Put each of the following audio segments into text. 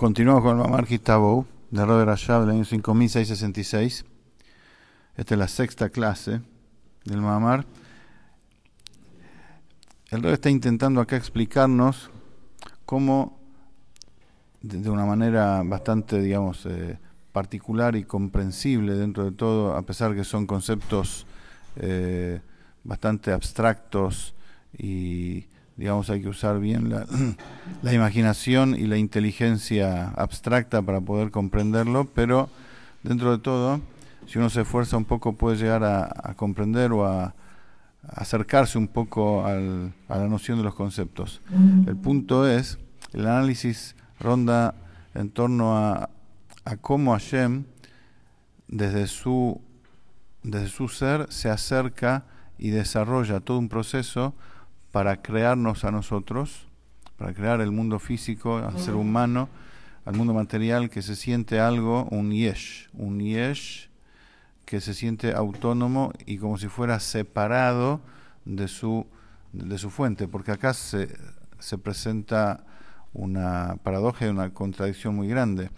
Continuamos con el Mamar Kitabou de Robert Ashab del año 5666. Esta es la sexta clase del Mamar. El Rebbe está intentando acá explicarnos cómo, de una manera bastante, digamos, eh, particular y comprensible dentro de todo, a pesar que son conceptos eh, bastante abstractos y digamos, hay que usar bien la, imaginación y la inteligencia abstracta para poder comprenderlo, pero dentro de todo, si uno se esfuerza un poco, puede llegar a, comprender o a, acercarse un poco a la noción de los conceptos. El punto es, el análisis ronda en torno a, a cómo Hashem, desde su, desde su ser, se acerca y desarrolla todo un proceso para crearnos a nosotros, para crear el mundo físico, al ser humano, al mundo material que se siente algo, un yesh, un yesh que se siente autónomo y como si fuera separado de su, de su fuente, porque acá se, se presenta una paradoja y una contradicción muy grande.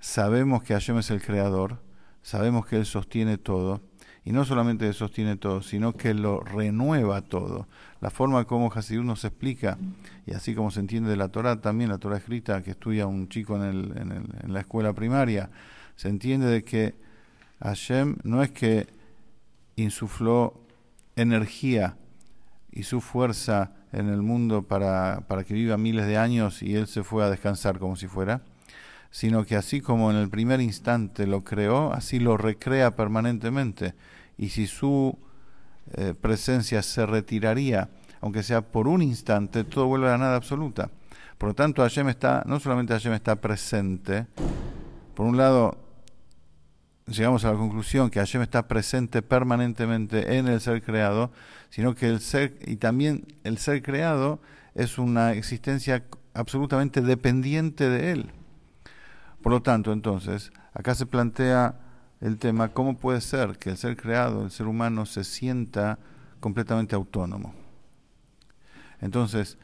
Sabemos que Hashem es el creador, sabemos que Él sostiene todo, y no solamente sostiene todo, sino que lo renueva todo. La forma como Hasidú nos explica, y así como se entiende de la Torah, también la Torah escrita que estudia un chico en, el, en, el, en la escuela primaria, se entiende de que Hashem no es que insufló energía y su fuerza en el mundo para, para que viva miles de años y él se fue a descansar como si fuera, sino que así como en el primer instante lo creó, así lo recrea permanentemente y si su eh, presencia se retiraría, aunque sea por un instante, todo vuelve a la nada absoluta. Por lo tanto, Hashem está, no solamente Hashem está presente, por un lado, llegamos a la conclusión que Hashem está presente permanentemente en el ser creado, sino que el ser, y también el ser creado es una existencia absolutamente dependiente de él. Por lo tanto, entonces, acá se plantea el tema, ¿cómo puede ser que el ser creado, el ser humano, se sienta completamente autónomo? Entonces,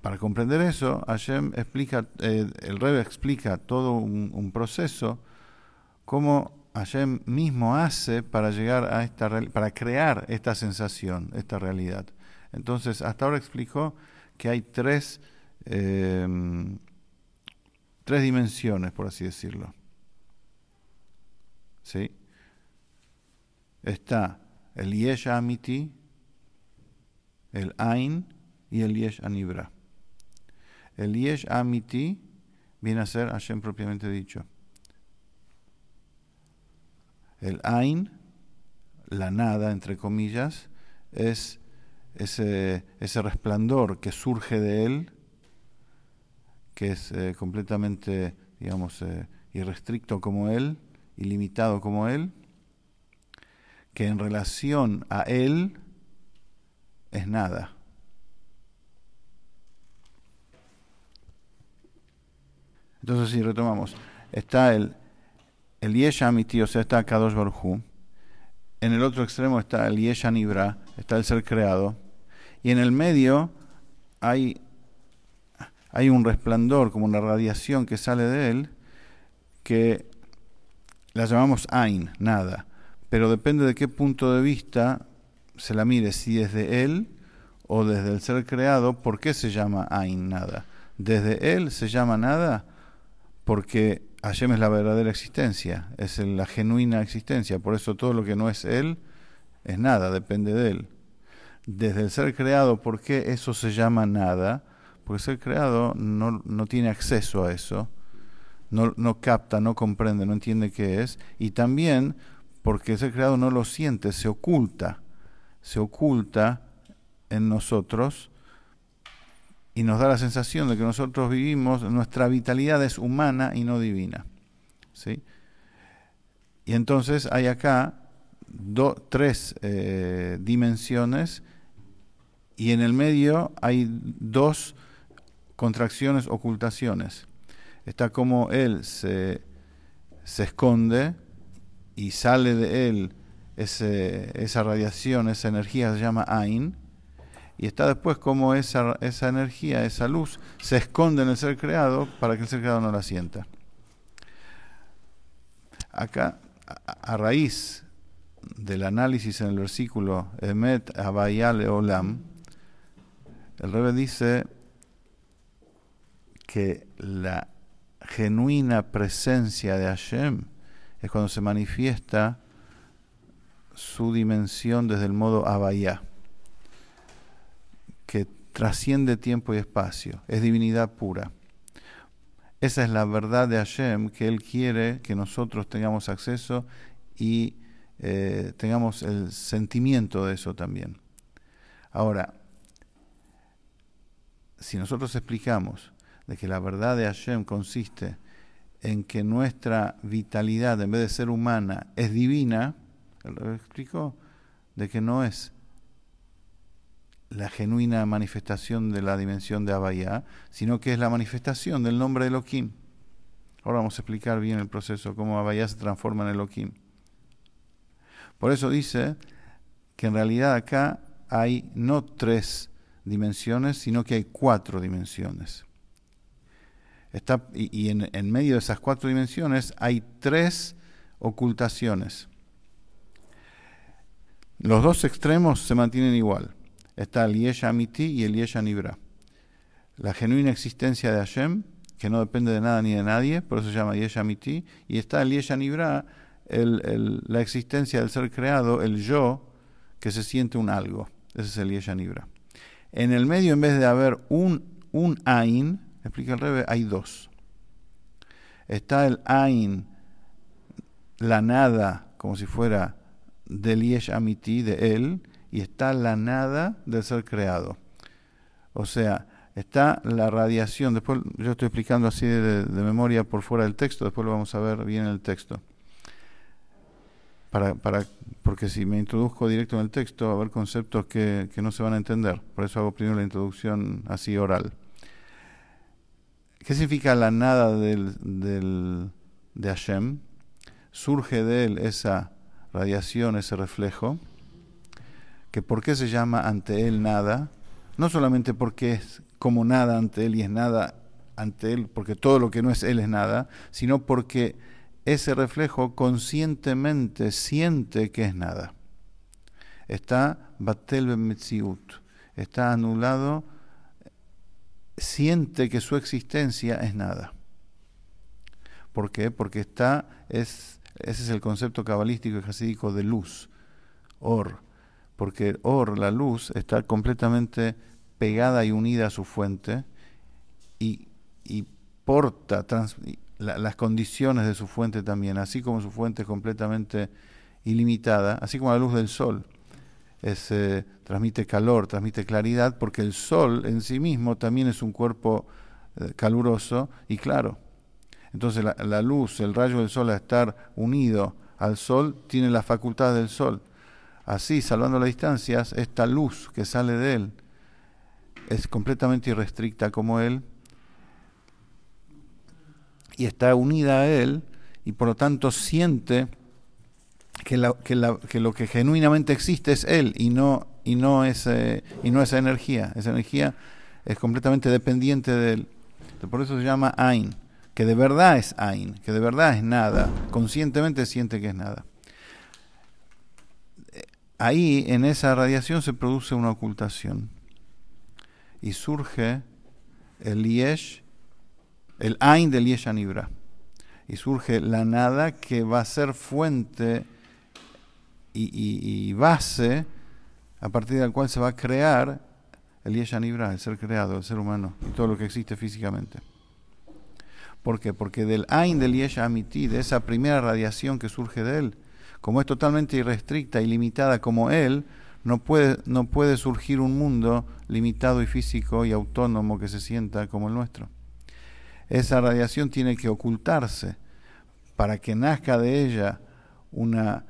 para comprender eso, Hashem explica, eh, el Rebbe explica todo un, proceso, cómo Hashem mismo hace para llegar a esta, para crear esta sensación, esta realidad. Entonces, hasta ahora explicó que hay tres, eh, tres dimensiones, por así decirlo. ¿Sí? Está el Yesh Amiti, el Ain y el Yesh Anibra. El Yesh Amiti viene a ser Hashem propiamente dicho. El Ain, la nada, entre comillas, es ese, ese resplandor que surge de él, que es eh, completamente, digamos, eh, irrestricto como él, ilimitado como Él, que en relación a Él es nada. Entonces, si retomamos, está el, el Yesha Amiti, o sea, está Kadosh Baruj En el otro extremo está el Yesha Nibra, está el ser creado. Y en el medio hay, hay un resplandor, como una radiación que sale de él, que la llamamos Ain, nada. Pero depende de qué punto de vista se la mire, si desde él o desde el ser creado, ¿por qué se llama Ain, nada? Desde él se llama nada porque Hashem es la verdadera existencia, es la genuina existencia, por eso todo lo que no es él es nada, depende de él. Desde el ser creado, ¿por qué eso se llama nada? Porque el ser creado no, no tiene acceso a eso, no, capta, no comprende, no entiende qué es, y también porque ese creado no lo siente, se oculta, se oculta en nosotros y nos da la sensación de que nosotros vivimos, nuestra vitalidad es humana y no divina. ¿sí? Y entonces hay acá tres eh, dimensiones y en el medio hay dos contracciones, ocultaciones está como él se, se esconde y sale de él ese, esa radiación, esa energía se llama Ain, y está después como esa, esa energía, esa luz, se esconde en el ser creado para que el ser creado no la sienta. Acá, a, raíz del análisis en el versículo Emet Abayale Olam, el Rebbe dice que la genuina presencia de Hashem es cuando se manifiesta su dimensión desde el modo Abayá, que trasciende tiempo y espacio, es divinidad pura. Esa es la verdad de Hashem que Él quiere que nosotros tengamos acceso y eh, tengamos el sentimiento de eso también. Ahora, si nosotros explicamos de que la verdad de Hashem consiste en que nuestra vitalidad, en vez de ser humana, es divina, lo explicó, de que no es la genuina manifestación de la dimensión de Abaya, sino que es la manifestación del nombre de Elohim. Ahora vamos a explicar bien el proceso, cómo Abaya se transforma en Elohim. Por eso dice que en realidad acá hay no tres dimensiones, sino que hay cuatro dimensiones. Y, en, medio de esas cuatro dimensiones hay tres ocultaciones. Los dos extremos se mantienen igual. Está el Yesh Amiti y el Yesh Anibra. La genuina existencia de Hashem, que no depende de nada ni de nadie, por eso se llama Yesh Amiti. Y está el Yesh Anibra, el, la existencia del ser creado, el yo, que se siente un algo. Ese es el Yesh Anibra. En el medio, en vez de haber un, un Ain, explica el Rebe, hay dos. Está el Ain, la nada, como si fuera del Yesh Amiti, de él, y está la nada del ser creado. O sea, está la radiación, después yo estoy explicando así de, memoria por fuera del texto, después lo vamos a ver bien en el texto. Para, para, porque si me introduzco directo en el texto, va a haber conceptos que, que no se van a entender. Por eso hago primero la introducción así oral. ¿Qué significa la nada del, de Hashem? Surge de él esa radiación, ese reflejo, que por qué se llama ante él nada, no solamente porque es como nada ante él y es nada ante él, porque todo lo que no es él es nada, sino porque ese reflejo conscientemente siente que es nada. Está batel metziut, está anulado, siente que su existencia es nada. ¿Por qué? Porque está, es, ese es el concepto cabalístico y jasídico de luz, or, porque or, la luz, está completamente pegada y unida a su fuente y, porta las condiciones de su fuente también, así como su fuente es completamente ilimitada, así como la luz del sol. Es, transmite calor, transmite claridad, porque el sol en sí mismo también es un cuerpo eh, caluroso y claro. Entonces la, la, luz, el rayo del sol, a estar unido al sol, tiene la facultad del sol. Así, salvando las distancias, esta luz que sale de él es completamente irrestricta como él y está unida a él y por lo tanto siente que, lo que genuinamente existe es él y no, y, no ese, y no esa energía. Esa energía es completamente dependiente de él. Por eso se llama Ain, que de verdad es Ain, que de verdad es nada, conscientemente siente que es nada ahí en esa radiación se produce una ocultación y surge el Yesh, el Ain del Yesh Anibra. Y surge la nada que va a ser fuente y, base a partir de la cual se va a crear el Yesh Anibra, el ser creado, el ser humano y todo lo que existe físicamente. ¿Por qué? Porque del Ain del Yesh Amiti, de esa primera radiación que surge de él, como es totalmente irrestricta y limitada como Él, no puede, no puede surgir un mundo limitado y físico y autónomo que se sienta como el nuestro. Esa radiación tiene que ocultarse para que nazca de ella una,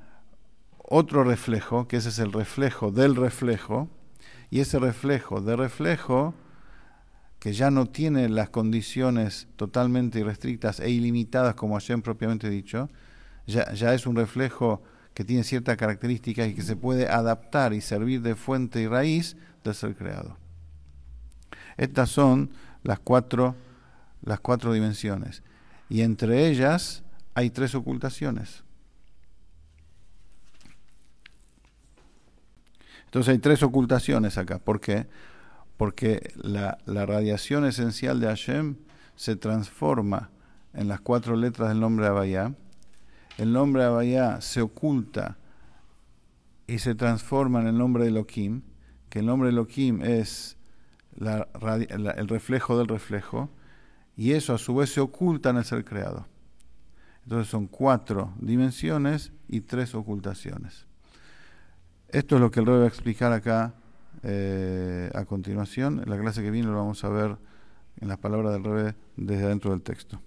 otro reflejo, que ese es el reflejo del reflejo, y ese reflejo de reflejo, que ya no tiene las condiciones totalmente irrestrictas e ilimitadas como Hashem propiamente dicho, ya, ya es un reflejo que tiene ciertas características y que se puede adaptar y servir de fuente y raíz del ser creado. Estas son las cuatro, las cuatro dimensiones. Y entre ellas hay tres ocultaciones. Entonces hay tres ocultaciones acá. ¿Por qué? Porque la, radiación esencial de Hashem se transforma en las cuatro letras del nombre de Abayá. El nombre de Abayá se oculta y se transforma en el nombre de Elohim, que el nombre de Elohim es el reflejo del reflejo, y eso a su vez se oculta en el ser creado. Entonces son cuatro dimensiones y tres ocultaciones. Esto es lo que el Rebe va a explicar acá eh, a continuación. En la clase que viene lo vamos a ver en las palabras del Rebe desde dentro del texto.